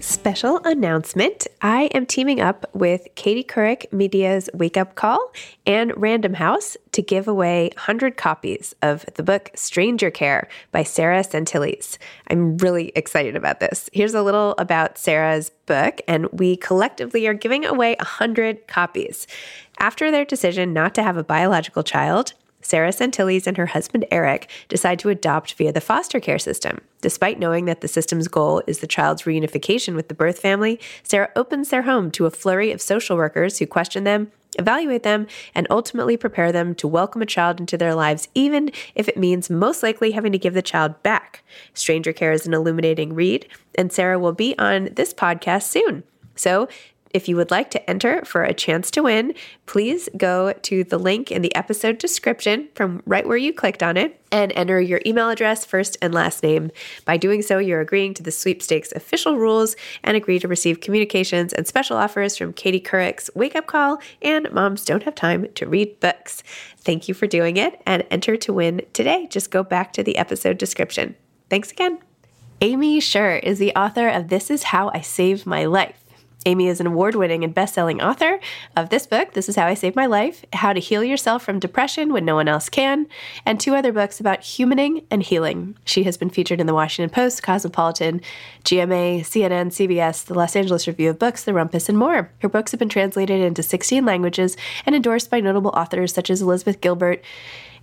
Special announcement I am teaming up with Katie Couric Media's Wake Up Call and Random House to give away 100 copies of the book Stranger Care by Sarah Sentilles. I'm really excited about this. Here's a little about Sarah's book, and we collectively are giving away 100 copies. After their decision not to have a biological child, Sarah Sentilles and her husband Eric decide to adopt via the foster care system. Despite knowing that the system's goal is the child's reunification with the birth family, Sarah opens their home to a flurry of social workers who question them, evaluate them, and ultimately prepare them to welcome a child into their lives, even if it means most likely having to give the child back. Stranger Care is an illuminating read, and Sarah will be on this podcast soon. So, if you would like to enter for a chance to win, please go to the link in the episode description from right where you clicked on it and enter your email address, first and last name. By doing so, you're agreeing to the sweepstakes official rules and agree to receive communications and special offers from Katie Couric's Wake Up Call and Moms Don't Have Time to Read Books. Thank you for doing it and enter to win today. Just go back to the episode description. Thanks again. Amy Scher is the author of This Is How I Saved My Life. Amy is an award winning and best selling author of this book, This Is How I Saved My Life How to Heal Yourself from Depression When No One Else Can, and two other books about humaning and healing. She has been featured in the Washington Post, Cosmopolitan, GMA, CNN, CBS, the Los Angeles Review of Books, The Rumpus, and more. Her books have been translated into 16 languages and endorsed by notable authors such as Elizabeth Gilbert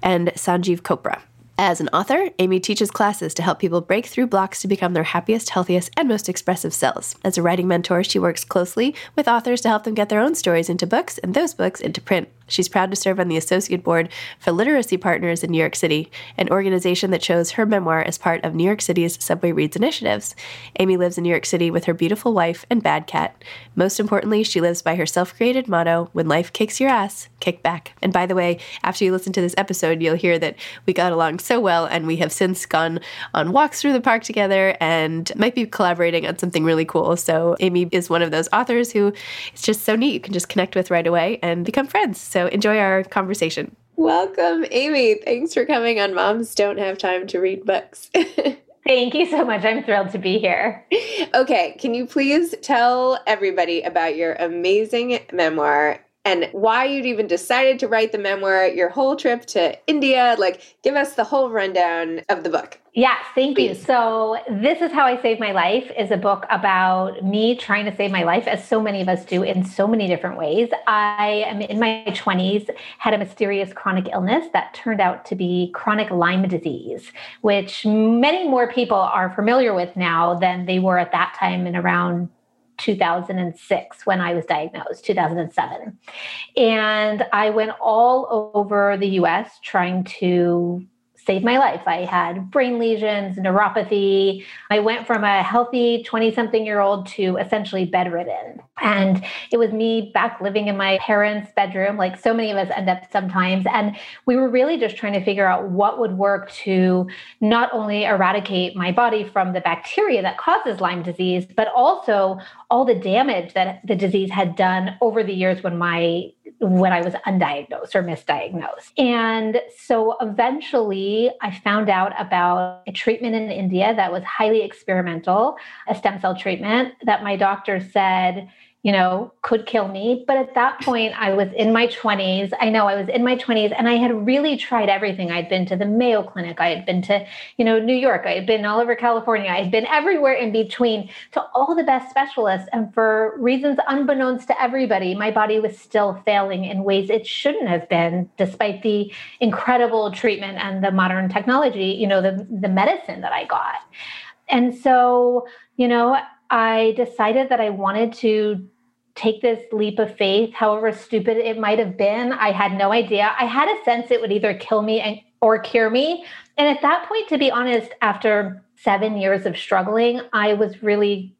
and Sanjiv Chopra. As an author, Amy teaches classes to help people break through blocks to become their happiest, healthiest, and most expressive selves. As a writing mentor, she works closely with authors to help them get their own stories into books and those books into print. She's proud to serve on the Associate Board for Literacy Partners in New York City, an organization that chose her memoir as part of New York City's Subway Reads initiatives. Amy lives in New York City with her beautiful wife and bad cat. Most importantly, she lives by her self created motto when life kicks your ass, kick back. And by the way, after you listen to this episode, you'll hear that we got along so well, and we have since gone on walks through the park together and might be collaborating on something really cool. So, Amy is one of those authors who it's just so neat. You can just connect with right away and become friends. So enjoy our conversation. Welcome, Amy. Thanks for coming on Moms Don't Have Time to Read Books. Thank you so much. I'm thrilled to be here. Okay, can you please tell everybody about your amazing memoir, and why you'd even decided to write the memoir, your whole trip to India. Like, give us the whole rundown of the book. Yes, thank Please. you. So, This is How I Saved My Life is a book about me trying to save my life, as so many of us do in so many different ways. I am in my 20s, had a mysterious chronic illness that turned out to be chronic Lyme disease, which many more people are familiar with now than they were at that time in around 2006 when I was diagnosed, 2007. And I went all over the US trying to saved my life. I had brain lesions, neuropathy. I went from a healthy 20 something year old to essentially bedridden. And it was me back living in my parents' bedroom, like so many of us end up sometimes. And we were really just trying to figure out what would work to not only eradicate my body from the bacteria that causes Lyme disease, but also all the damage that the disease had done over the years when my when I was undiagnosed or misdiagnosed. And so eventually I found out about a treatment in India that was highly experimental, a stem cell treatment that my doctor said you know, could kill me. But at that point, I was in my 20s. I know I was in my 20s and I had really tried everything. I'd been to the Mayo Clinic, I had been to, you know, New York, I had been all over California, I had been everywhere in between to all the best specialists. And for reasons unbeknownst to everybody, my body was still failing in ways it shouldn't have been, despite the incredible treatment and the modern technology, you know, the, the medicine that I got. And so, you know, I decided that I wanted to take this leap of faith, however stupid it might have been. I had no idea. I had a sense it would either kill me and, or cure me. And at that point, to be honest, after seven years of struggling, I was really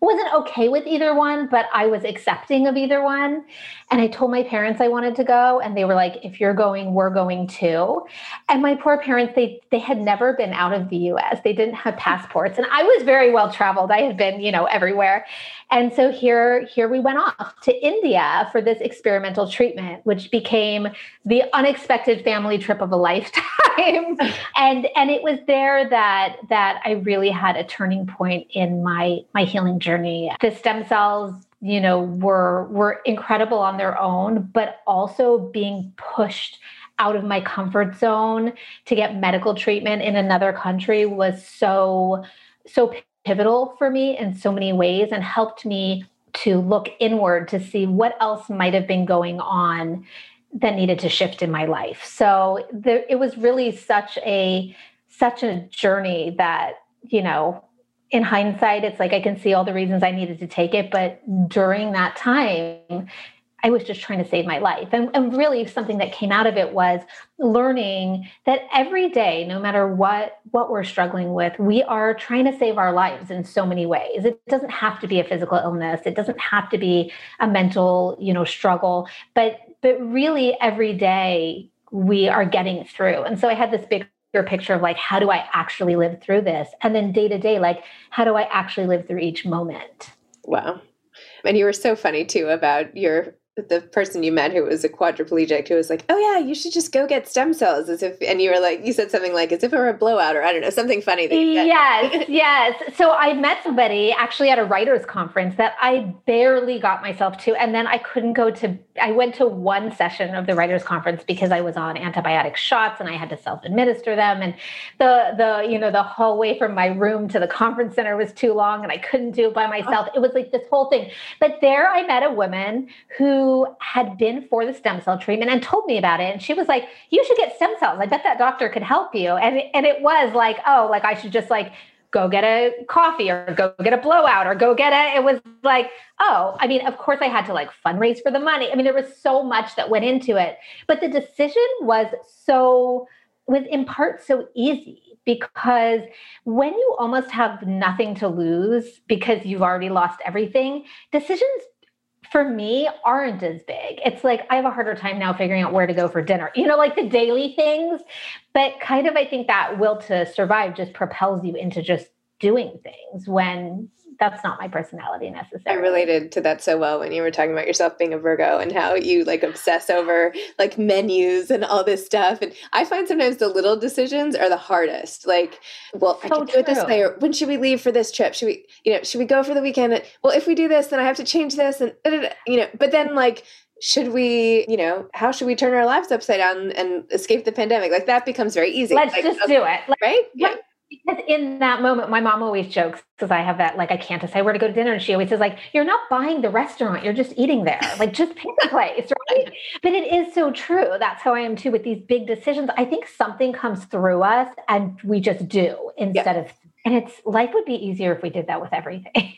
wasn't okay with either one, but I was accepting of either one. And I told my parents I wanted to go, and they were like, "If you're going, we're going too." And my poor parents, they they had never been out of the U.S. They didn't have passports, and I was very well traveled. I had been, you know, everywhere. And so here here we went off to India for this experimental treatment, which became the unexpected family trip of a lifetime. and and it was there that that I really had a turning point in my my healing journey. The stem cells you know were were incredible on their own but also being pushed out of my comfort zone to get medical treatment in another country was so so pivotal for me in so many ways and helped me to look inward to see what else might have been going on that needed to shift in my life so it was really such a such a journey that you know in hindsight, it's like I can see all the reasons I needed to take it. But during that time, I was just trying to save my life. And, and, really something that came out of it was learning that every day, no matter what, what we're struggling with, we are trying to save our lives in so many ways. It doesn't have to be a physical illness. It doesn't have to be a mental, you know, struggle, but but really every day we are getting through. And so I had this big your picture of like how do i actually live through this? And then day to day like how do i actually live through each moment? Wow. And you were so funny too about your the person you met who was a quadriplegic who was like, "Oh yeah, you should just go get stem cells," as if, and you were like, you said something like, as if it were a blowout, or I don't know, something funny. yes, yes. So I met somebody actually at a writers' conference that I barely got myself to, and then I couldn't go to. I went to one session of the writers' conference because I was on antibiotic shots and I had to self-administer them, and the the you know the hallway from my room to the conference center was too long, and I couldn't do it by myself. Oh. It was like this whole thing. But there, I met a woman who had been for the stem cell treatment and told me about it. And she was like, You should get stem cells. I bet that doctor could help you. And, it, and it was like, Oh, like I should just like go get a coffee or go get a blowout or go get a. It was like, Oh, I mean, of course I had to like fundraise for the money. I mean, there was so much that went into it. But the decision was so, was in part so easy because when you almost have nothing to lose because you've already lost everything, decisions for me aren't as big. It's like I have a harder time now figuring out where to go for dinner, you know, like the daily things. But kind of, I think that will to survive just propels you into just doing things when that's not my personality necessarily. I related to that so well when you were talking about yourself being a Virgo and how you like obsess over like menus and all this stuff. And I find sometimes the little decisions are the hardest. Like, well, so I can do it this way, or when should we leave for this trip? Should we, you know, should we go for the weekend? Well, if we do this, then I have to change this, and you know. But then like should we, you know, how should we turn our lives upside down and escape the pandemic? Like that becomes very easy. Let's like, just okay, do it. right? Yeah. Because in that moment, my mom always jokes because I have that, like, I can't decide where to go to dinner. And she always says, like, you're not buying the restaurant, you're just eating there. Like, just pick a place, right? but it is so true. That's how I am too with these big decisions. I think something comes through us and we just do instead yeah. of and it's life would be easier if we did that with everything.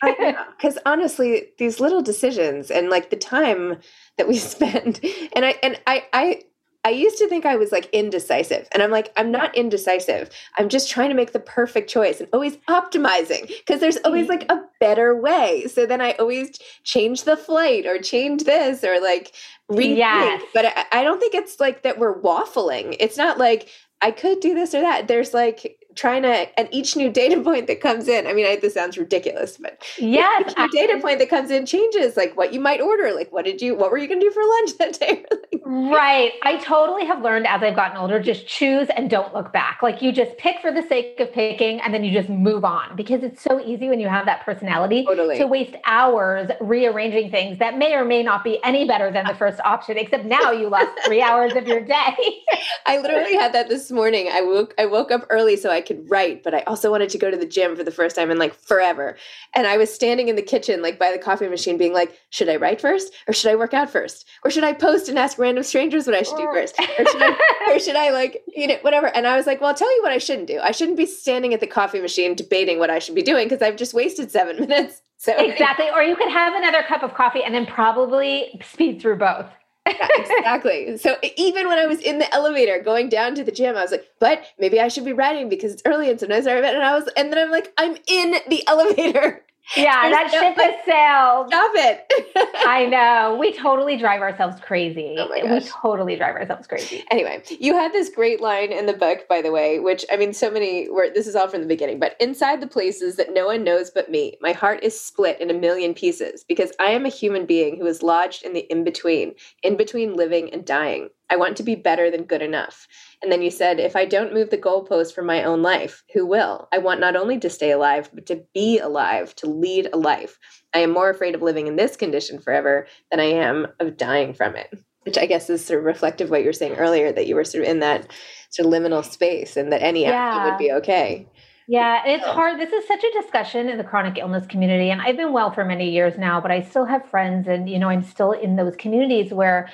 Because honestly, these little decisions and like the time that we spend, and I and I I I used to think I was like indecisive. And I'm like, I'm not indecisive. I'm just trying to make the perfect choice and always optimizing because there's always mm-hmm. like a better way. So then I always change the flight or change this or like rethink. Yes. But I, I don't think it's like that we're waffling. It's not like I could do this or that. There's like trying to and each new data point that comes in i mean I, this sounds ridiculous but yes each new data point that comes in changes like what you might order like what did you what were you going to do for lunch that day? Right. I totally have learned as i've gotten older just choose and don't look back. Like you just pick for the sake of picking and then you just move on because it's so easy when you have that personality totally. to waste hours rearranging things that may or may not be any better than the first option except now you lost three hours of your day. I literally had that this morning. I woke i woke up early so i could write, but I also wanted to go to the gym for the first time in like forever. And I was standing in the kitchen, like by the coffee machine, being like, should I write first or should I work out first? Or should I post and ask random strangers what I should do first? Or should I, or should I like, you know, whatever? And I was like, well, I'll tell you what I shouldn't do. I shouldn't be standing at the coffee machine debating what I should be doing because I've just wasted seven minutes. So exactly. Or you could have another cup of coffee and then probably speed through both yeah, exactly. So even when I was in the elevator going down to the gym, I was like, but maybe I should be writing because it's early and sometimes I write. And I was, and then I'm like, I'm in the elevator. Yeah, that ship has sailed. Stop it. I know. We totally drive ourselves crazy. Oh we totally drive ourselves crazy. Anyway, you had this great line in the book, by the way, which I mean, so many were this is all from the beginning, but inside the places that no one knows but me, my heart is split in a million pieces because I am a human being who is lodged in the in between, in between living and dying. I want to be better than good enough. And then you said, if I don't move the goalpost for my own life, who will? I want not only to stay alive, but to be alive, to lead a life. I am more afraid of living in this condition forever than I am of dying from it. Which I guess is sort of reflective of what you were saying earlier, that you were sort of in that sort of liminal space and that any yeah. action would be okay. Yeah, it's hard. This is such a discussion in the chronic illness community. And I've been well for many years now, but I still have friends and, you know, I'm still in those communities where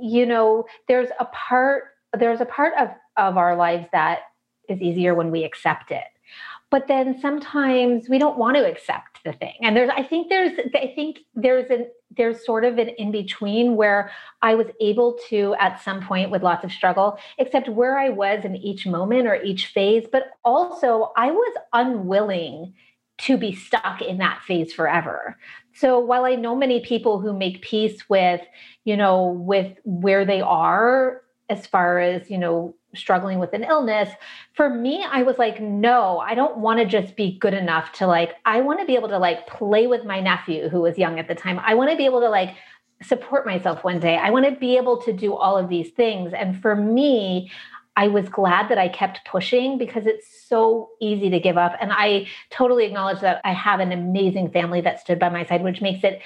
you know there's a part there's a part of of our lives that is easier when we accept it but then sometimes we don't want to accept the thing and there's i think there's i think there's an there's sort of an in between where i was able to at some point with lots of struggle accept where i was in each moment or each phase but also i was unwilling to be stuck in that phase forever. So while I know many people who make peace with, you know, with where they are as far as, you know, struggling with an illness, for me I was like, no, I don't want to just be good enough to like I want to be able to like play with my nephew who was young at the time. I want to be able to like support myself one day. I want to be able to do all of these things. And for me, I was glad that I kept pushing because it's so easy to give up. And I totally acknowledge that I have an amazing family that stood by my side, which makes it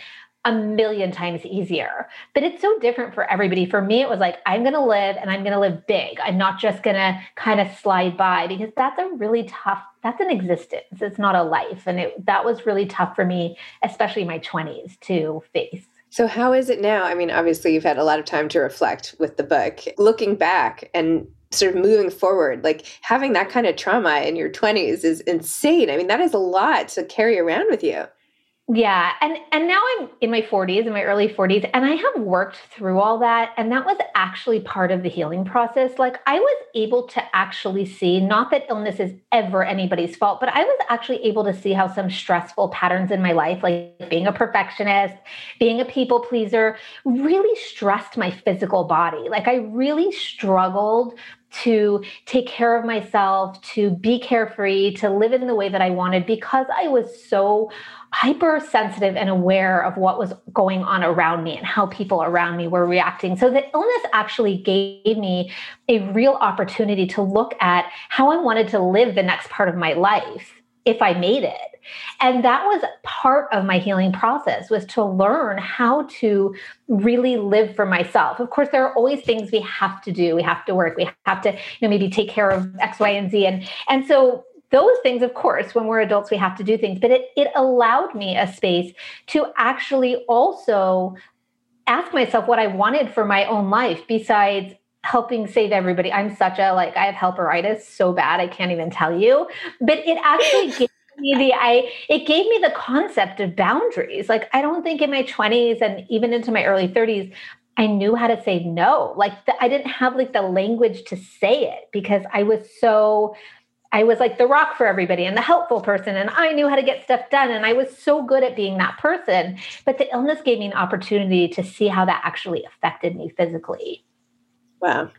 a million times easier. But it's so different for everybody. For me, it was like, I'm going to live and I'm going to live big. I'm not just going to kind of slide by because that's a really tough, that's an existence. It's not a life. And it, that was really tough for me, especially in my 20s to face. So, how is it now? I mean, obviously, you've had a lot of time to reflect with the book. Looking back and sort of moving forward like having that kind of trauma in your 20s is insane i mean that is a lot to carry around with you yeah and and now i'm in my 40s in my early 40s and i have worked through all that and that was actually part of the healing process. Like i was able to actually see not that illness is ever anybody's fault but i was actually able to see how some stressful patterns in my life like being a perfectionist being a people pleaser really stressed my physical body. Like i really struggled to take care of myself, to be carefree, to live in the way that I wanted because I was so hypersensitive and aware of what was going on around me and how people around me were reacting. So the illness actually gave me a real opportunity to look at how I wanted to live the next part of my life if I made it. And that was part of my healing process was to learn how to really live for myself. Of course, there are always things we have to do. We have to work. We have to, you know, maybe take care of X, Y, and Z. And and so those things, of course, when we're adults, we have to do things, but it, it allowed me a space to actually also ask myself what I wanted for my own life besides helping save everybody. I'm such a like I have helperitis so bad I can't even tell you. But it actually gave me the I it gave me the concept of boundaries. Like I don't think in my 20s and even into my early 30s I knew how to say no. Like the, I didn't have like the language to say it because I was so I was like the rock for everybody and the helpful person, and I knew how to get stuff done. And I was so good at being that person. But the illness gave me an opportunity to see how that actually affected me physically. Wow.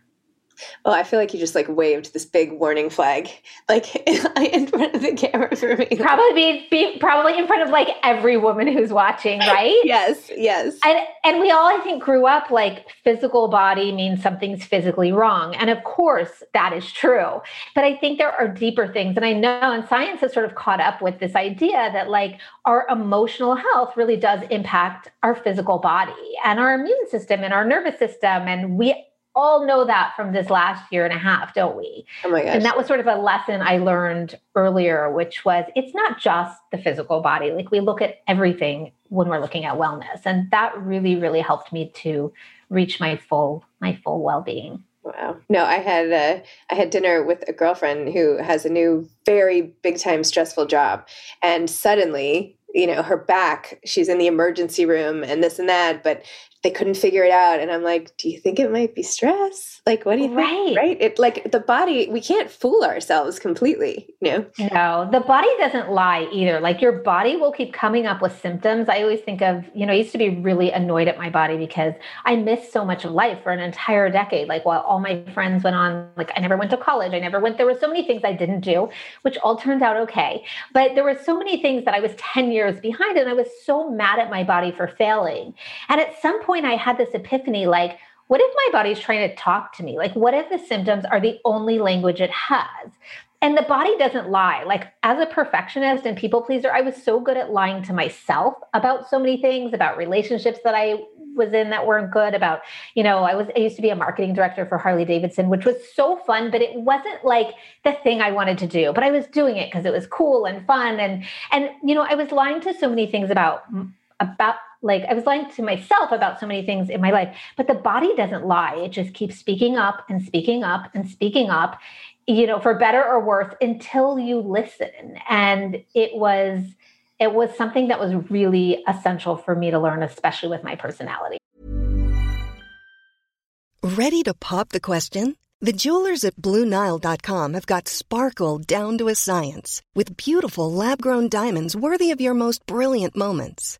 Well, I feel like you just like waved this big warning flag, like in front of the camera for me. Probably be, be probably in front of like every woman who's watching, right? yes, yes. And and we all, I think, grew up like physical body means something's physically wrong, and of course that is true. But I think there are deeper things, and I know, and science has sort of caught up with this idea that like our emotional health really does impact our physical body and our immune system and our nervous system, and we all know that from this last year and a half, don't we? Oh my gosh. And that was sort of a lesson I learned earlier, which was it's not just the physical body. Like we look at everything when we're looking at wellness. And that really, really helped me to reach my full, my full well-being. Wow. No, I had uh, I had dinner with a girlfriend who has a new very big time stressful job and suddenly you know her back she's in the emergency room and this and that but they couldn't figure it out. And i'm like do you think it might be stress? Like what do you right. think? Right. It like the body we can't fool ourselves completely you know? No the body doesn't lie either. Like your body will keep coming up with symptoms. I always think of you know i used to be really annoyed at my body because i missed so much of life for an entire decade. Like while all my friends went on like i never went to college. I never went there were so many things i didn't do which all turned out okay. But there were so many things that i was 10 years behind and i was so mad at my body for failing. And at some point I had this epiphany like, what if my body's trying to talk to me? Like, what if the symptoms are the only language it has? And the body doesn't lie. Like, as a perfectionist and people pleaser, I was so good at lying to myself about so many things, about relationships that I was in that weren't good about you know i was i used to be a marketing director for harley davidson which was so fun but it wasn't like the thing i wanted to do but i was doing it because it was cool and fun and and you know i was lying to so many things about about like I was lying to myself about so many things in my life, but the body doesn't lie. It just keeps speaking up and speaking up and speaking up, you know, for better or worse until you listen. And it was it was something that was really essential for me to learn especially with my personality. Ready to pop the question? The jewelers at bluenile.com have got sparkle down to a science with beautiful lab-grown diamonds worthy of your most brilliant moments.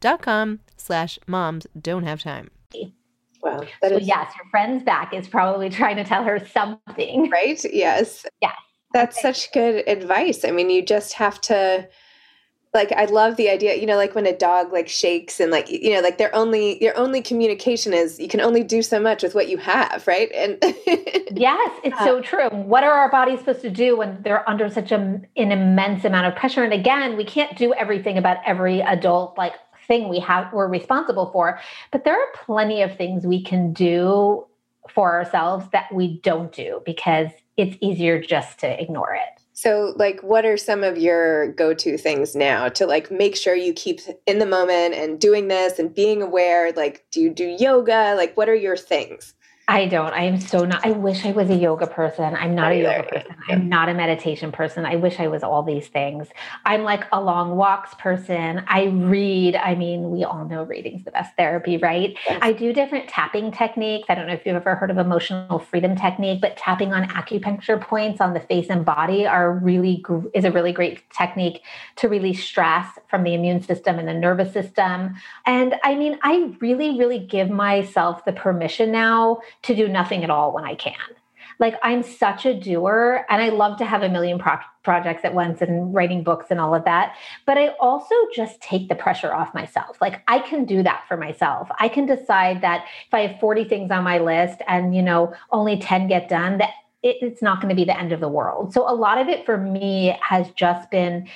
dot com slash moms don't have time. Wow. so is- yes, your friend's back is probably trying to tell her something. Right? Yes. Yeah. That's okay. such good advice. I mean, you just have to like I love the idea, you know, like when a dog like shakes and like you know, like their only your only communication is you can only do so much with what you have, right? And yes, it's so true. What are our bodies supposed to do when they're under such a, an immense amount of pressure? And again, we can't do everything about every adult like thing we have we're responsible for, but there are plenty of things we can do for ourselves that we don't do because it's easier just to ignore it. So, like, what are some of your go to things now to like make sure you keep in the moment and doing this and being aware? Like, do you do yoga? Like, what are your things? I don't. I am so not. I wish I was a yoga person. I'm not, not a yoga person. Yeah. I'm not a meditation person. I wish I was all these things. I'm like a long walks person. I read. I mean, we all know reading's the best therapy, right? Yes. I do different tapping techniques. I don't know if you've ever heard of emotional freedom technique, but tapping on acupuncture points on the face and body are really is a really great technique to release stress from the immune system and the nervous system. And I mean, I really, really give myself the permission now to do nothing at all when I can. Like I'm such a doer and I love to have a million pro- projects at once and writing books and all of that. But I also just take the pressure off myself. Like I can do that for myself. I can decide that if I have 40 things on my list and, you know, only 10 get done, that it, it's not going to be the end of the world. So a lot of it for me has just been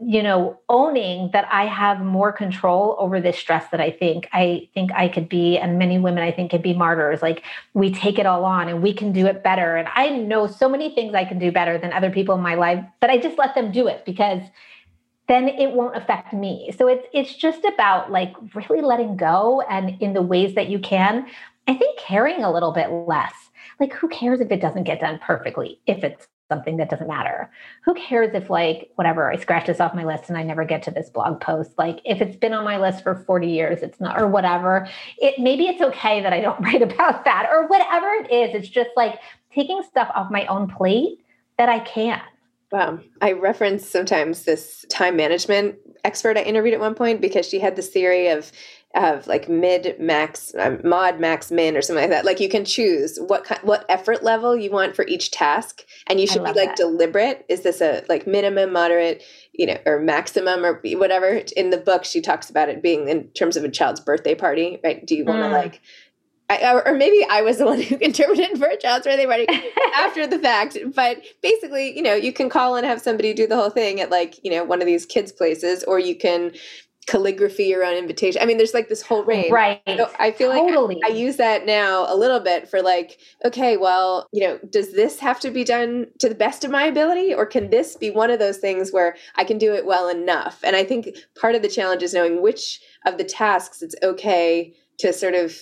you know owning that i have more control over this stress that i think i think i could be and many women i think could be martyrs. Like we take it all on and we can do it better. And i know so many things i can do better than other people in my life but i just let them do it because then it won't affect me. So it's it's just about like really letting go and in the ways that you can. I think caring a little bit less. Like who cares if it doesn't get done perfectly if it's something that doesn't matter. Who cares if like whatever I scratch this off my list and I never get to this blog post? Like if it's been on my list for 40 years, it's not or whatever. It maybe it's okay that I don't write about that or whatever it is. It's just like taking stuff off my own plate that I can. Wow. I reference sometimes this time management expert I interviewed at one point because she had this theory of of like mid max um, mod max min or something like that like you can choose what kind, what effort level you want for each task and you should be like that. deliberate is this a like minimum moderate you know or maximum or whatever in the book she talks about it being in terms of a child's birthday party right do you want to mm. like I, or maybe I was the one who interpreted for a child's birthday party after the fact. But basically, you know, you can call and have somebody do the whole thing at like, you know, one of these kids' places, or you can calligraphy your own invitation. I mean, there's like this whole range. Right. So I feel totally. like I use that now a little bit for like, okay, well, you know, does this have to be done to the best of my ability? Or can this be one of those things where I can do it well enough? And I think part of the challenge is knowing which of the tasks it's okay to sort of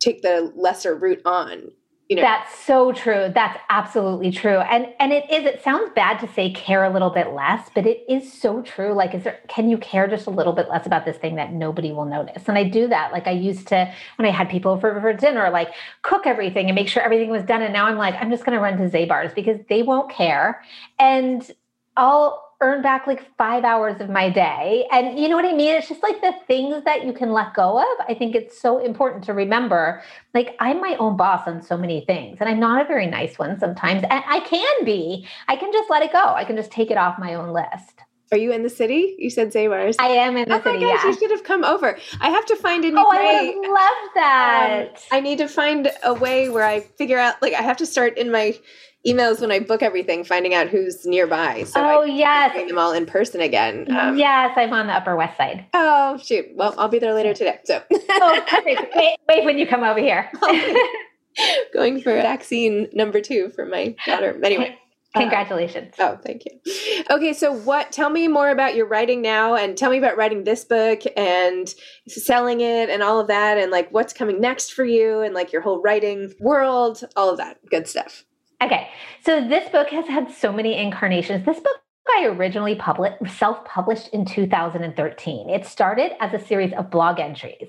take the lesser route on you know. That's so true. That's absolutely true. And and it is it sounds bad to say care a little bit less but it is so true. Like is there can you care just a little bit less about this thing that nobody will notice? And i do that. Like i used to when i had people for, for dinner like cook everything and make sure everything was done. And now i'm like i'm just going to run to zabar's because they won't care. And i'll earn back like five hours of my day. And you know what I mean? It's just like the things that you can let go of. I think it's so important to remember. Like, I'm my own boss on so many things, and I'm not a very nice one sometimes. And I can be. I can just let it go. I can just take it off my own list. Are you in the city? You said Zabar's. I am in the oh city. Oh my gosh, yeah. you should have come over. I have to find a new oh, way. I love that. Um, I need to find a way where I figure out. Like, I have to start in my emails when I book everything, finding out who's nearby. So oh I yes, bring them all in person again. Um, yes, I'm on the Upper West Side. Oh shoot! Well, I'll be there later today. So oh, perfect. Wait, wait when you come over here. Going for vaccine number two for my daughter. Anyway. Congratulations. Uh, oh, thank you. Okay, so what tell me more about your writing now and tell me about writing this book and selling it and all of that and like what's coming next for you and like your whole writing world, all of that good stuff. Okay. So this book has had so many incarnations. This book I originally published, self-published in 2013. It started as a series of blog entries,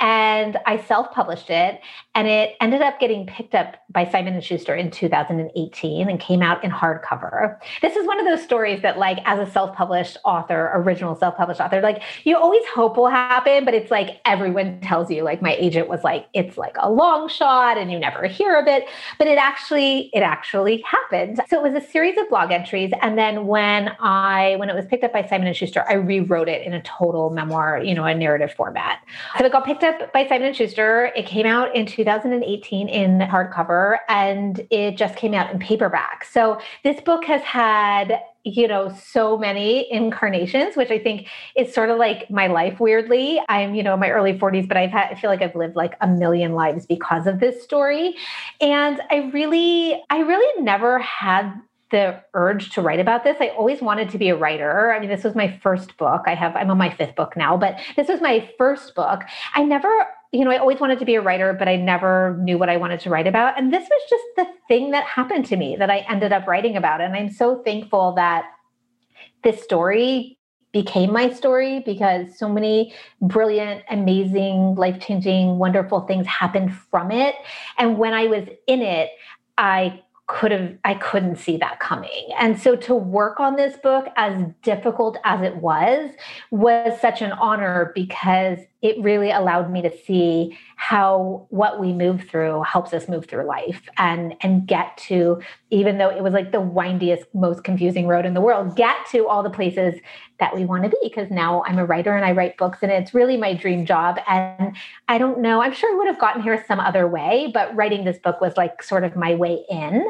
and I self-published it, and it ended up getting picked up by Simon and Schuster in 2018 and came out in hardcover. This is one of those stories that, like, as a self-published author, original self-published author, like you always hope will happen, but it's like everyone tells you. Like my agent was like, it's like a long shot, and you never hear of it, but it actually, it actually happened. So it was a series of blog entries, and then when when I when it was picked up by Simon and Schuster, I rewrote it in a total memoir, you know, a narrative format. So it got picked up by Simon and Schuster. It came out in 2018 in hardcover, and it just came out in paperback. So this book has had you know so many incarnations which i think is sort of like my life weirdly i'm you know in my early 40s but i've had i feel like i've lived like a million lives because of this story and i really i really never had the urge to write about this. I always wanted to be a writer. I mean, this was my first book. I have, I'm on my fifth book now, but this was my first book. I never, you know, I always wanted to be a writer, but I never knew what I wanted to write about. And this was just the thing that happened to me that I ended up writing about. And I'm so thankful that this story became my story because so many brilliant, amazing, life changing, wonderful things happened from it. And when I was in it, I could have I couldn't see that coming. And so to work on this book as difficult as it was was such an honor because it really allowed me to see how what we move through helps us move through life and and get to even though it was like the windiest most confusing road in the world get to all the places that we want to be because now I'm a writer and I write books and it's really my dream job. And I don't know I'm sure I would have gotten here some other way but writing this book was like sort of my way in.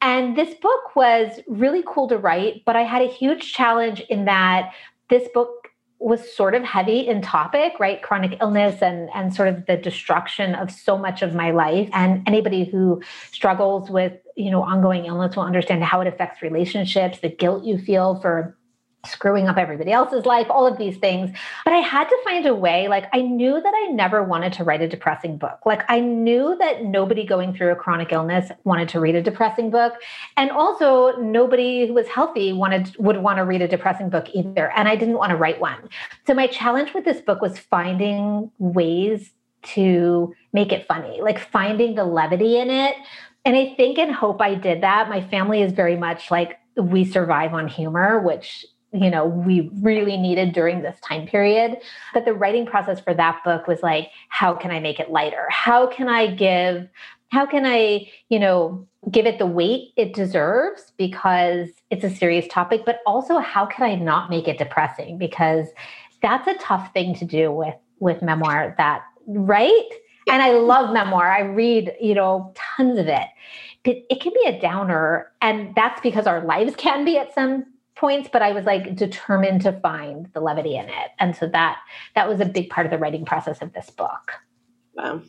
And this book was really cool to write but I had a huge challenge in that this book was sort of heavy in topic, right? Chronic illness and and sort of the destruction of so much of my life. And anybody who struggles with, you know, ongoing illness will understand how it affects relationships, the guilt you feel for screwing up everybody else's life, all of these things. But I had to find a way. Like, I knew that I never wanted to write a depressing book. Like, I knew that nobody going through a chronic illness wanted to read a depressing book. And also, nobody who was healthy wanted would want to read a depressing book either. And I didn't want to write one. So, my challenge with this book was finding ways to make it funny, like finding the levity in it. And I think and hope I did that. My family is very much like, we survive on humor, which you know we really needed during this time period. But the writing process for that book was like how can i make it lighter? How can i give how can i you know give it the weight it deserves? Because it's a serious topic but also how can i not make it depressing? Because that's a tough thing to do with with memoir that right? And i love memoir. I read you know tons of it. But it can be a downer and that's because our lives can be at some points but i was like determined to find the levity in it and so that that was a big part of the writing process of this book wow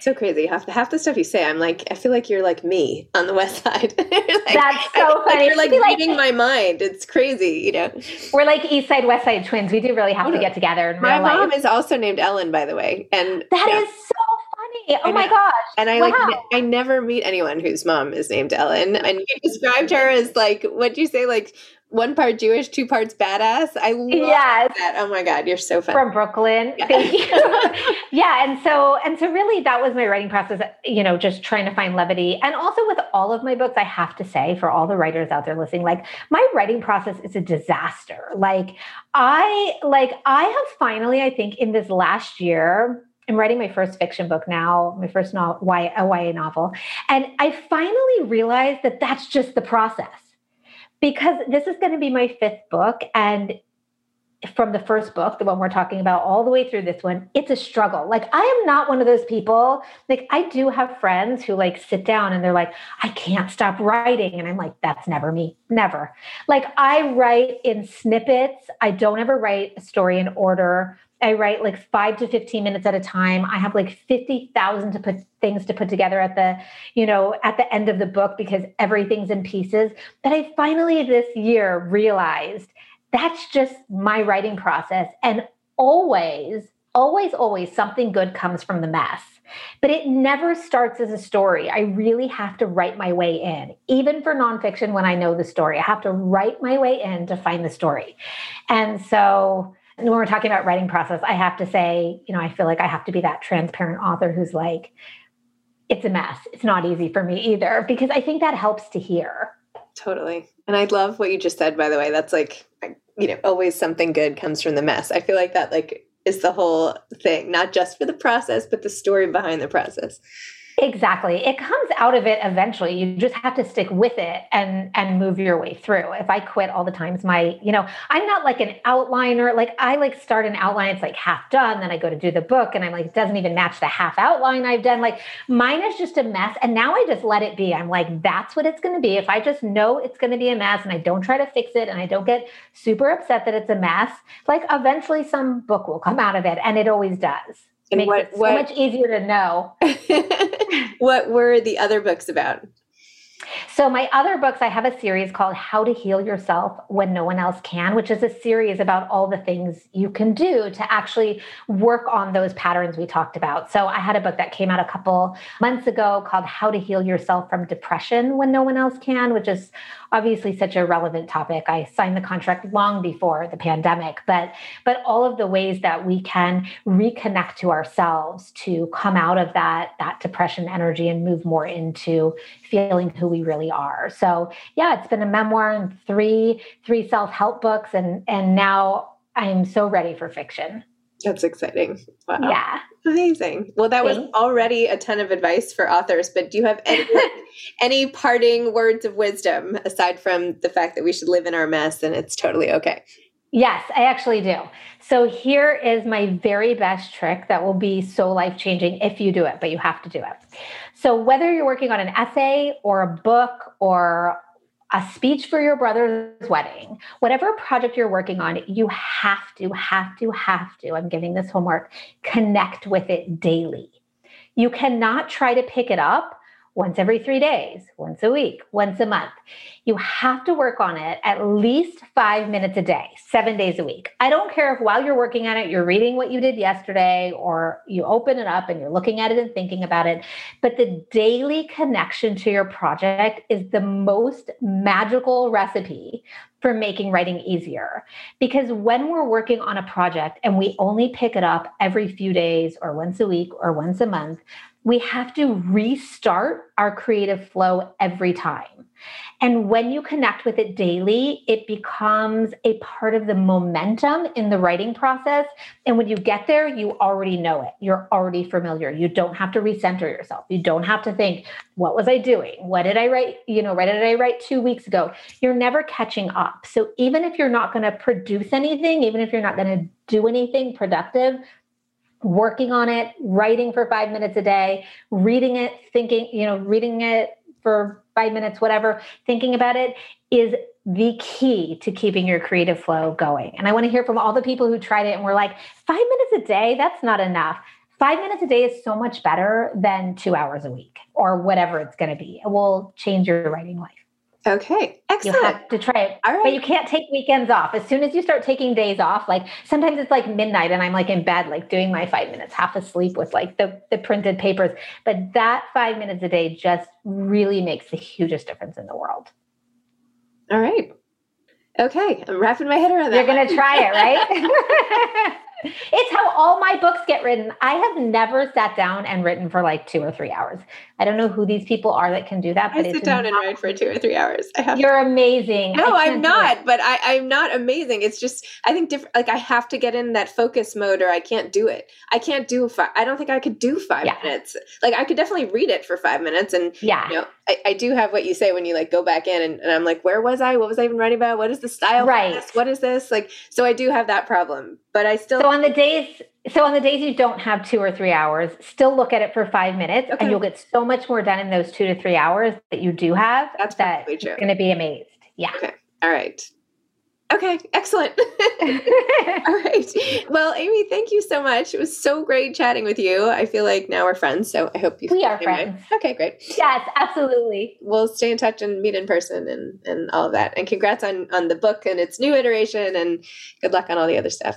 so crazy. Half the half the stuff you say, I'm like, I feel like you're like me on the West Side. like, That's so funny. Like you're like reading like, my mind. It's crazy, you know. We're like East Side West Side twins. We do really have to get together. In my mom life. is also named Ellen, by the way, and that yeah. is so funny. Oh my gosh! And I wow. like I never meet anyone whose mom is named Ellen. And you described her as like what do you say like one part Jewish, two parts badass. I love yes. that. Oh my God, you're so fun. From Brooklyn. Yeah. Thank you. yeah. And so, and so really that was my writing process, you know, just trying to find levity. And also with all of my books, I have to say for all the writers out there listening, like my writing process is a disaster. Like I, like I have finally, I think in this last year, I'm writing my first fiction book now, my first novel, a YA novel. And I finally realized that that's just the process because this is going to be my fifth book and from the first book, the one we're talking about, all the way through this one, it's a struggle. Like, I am not one of those people. Like, I do have friends who like sit down and they're like, I can't stop writing. And I'm like, that's never me, never. Like, I write in snippets. I don't ever write a story in order. I write like five to 15 minutes at a time. I have like 50,000 to put things to put together at the, you know, at the end of the book because everything's in pieces. But I finally this year realized that's just my writing process. And always, always, always something good comes from the mess. But it never starts as a story. I really have to write my way in. Even for nonfiction, when I know the story, I have to write my way in to find the story. And so when we're talking about writing process, I have to say, you know, I feel like I have to be that transparent author who's like, it's a mess. It's not easy for me either, because I think that helps to hear. Totally. And I love what you just said, by the way. That's like, you know, always something good comes from the mess. I feel like that, like, is the whole thing, not just for the process, but the story behind the process. Exactly. It comes out of it eventually. You just have to stick with it and and move your way through. If I quit all the times, my, you know, I'm not like an outliner. Like I like start an outline, it's like half done, then I go to do the book and I'm like, it doesn't even match the half outline I've done. Like mine is just a mess. And now I just let it be. I'm like, that's what it's gonna be. If I just know it's gonna be a mess and I don't try to fix it and I don't get super upset that it's a mess, like eventually some book will come out of it. And it always does. It makes what, it so what, much easier to know. what were the other books about? So, my other books, I have a series called How to Heal Yourself When No One Else Can, which is a series about all the things you can do to actually work on those patterns we talked about. So, I had a book that came out a couple months ago called How to Heal Yourself from Depression When No One Else Can, which is obviously such a relevant topic. I signed the contract long before the pandemic, but but all of the ways that we can reconnect to ourselves to come out of that that depression energy and move more into feeling who we really are. So yeah, it's been a memoir and three three self-help books and and now I'm so ready for fiction. That's exciting. Wow. Yeah. Amazing. Well, that was already a ton of advice for authors, but do you have any, any parting words of wisdom aside from the fact that we should live in our mess and it's totally okay? Yes, I actually do. So here is my very best trick that will be so life changing if you do it, but you have to do it. So whether you're working on an essay or a book or a speech for your brother's wedding, whatever project you're working on, you have to, have to, have to, I'm giving this homework, connect with it daily. You cannot try to pick it up once every three days, once a week, once a month. You have to work on it at least five minutes a day, seven days a week. I don't care if while you're working on it, you're reading what you did yesterday or you open it up and you're looking at it and thinking about it. But the daily connection to your project is the most magical recipe for making writing easier. Because when we're working on a project and we only pick it up every few days or once a week or once a month, we have to restart our creative flow every time. And when you connect with it daily, it becomes a part of the momentum in the writing process. And when you get there, you already know it. You're already familiar. You don't have to recenter yourself. You don't have to think, what was I doing? What did I write? You know, what did I write two weeks ago? You're never catching up. So even if you're not going to produce anything, even if you're not going to do anything productive, working on it, writing for five minutes a day, reading it, thinking, you know, reading it for five minutes, whatever, thinking about it is the key to keeping your creative flow going. And I want to hear from all the people who tried it and were like, five minutes a day, that's not enough. Five minutes a day is so much better than two hours a week or whatever it's going to be. It will change your writing life. Okay, excellent. You have to try it. All right. But you can't take weekends off. As soon as you start taking days off, like sometimes it's like midnight and I'm like in bed, like doing my five minutes, half asleep with like the, the printed papers. But that five minutes a day just really makes the hugest difference in the world. All right. Okay, I'm wrapping my head around that. You're going to try it, right? it's how all my books get written. I have never sat down and written for like two or three hours. I don't know who these people are that can do that. But I sit down and write for two or three hours. You're amazing. No, I'm not. But I, I'm not amazing. It's just I think different. Like I have to get in that focus mode, or I can't do it. I can't do five. I don't think I could do five yeah. minutes. Like I could definitely read it for five minutes, and yeah, you know, I, I do have what you say when you like go back in, and, and I'm like, where was I? What was I even writing about? What is the style? Right. What is this? Like, so I do have that problem, but I still. So on the days so on the days you don't have two or three hours, still look at it for five minutes, okay. and you'll get so much more done in those two to three hours that you do have. That's that true. You're going to be amazed. Yeah. Okay. All right. Okay, excellent. All right. Well, Amy, thank you so much. It was so great chatting with you. I feel like now we're friends, so I hope you We are friends. Okay, great. yes, absolutely. We'll stay in touch and meet in person and and all of that. And congrats on on the book and its new iteration and good luck on all the other stuff.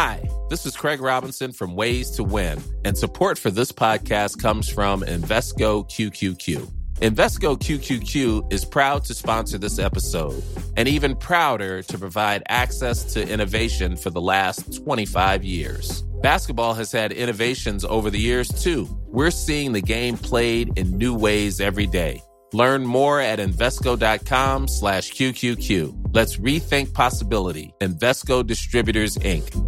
Hi, this is Craig Robinson from Ways to Win, and support for this podcast comes from Invesco QQQ. Invesco QQQ is proud to sponsor this episode and even prouder to provide access to innovation for the last 25 years. Basketball has had innovations over the years too. We're seeing the game played in new ways every day. Learn more at Invesco.com slash QQQ. Let's rethink possibility. Invesco Distributors, Inc.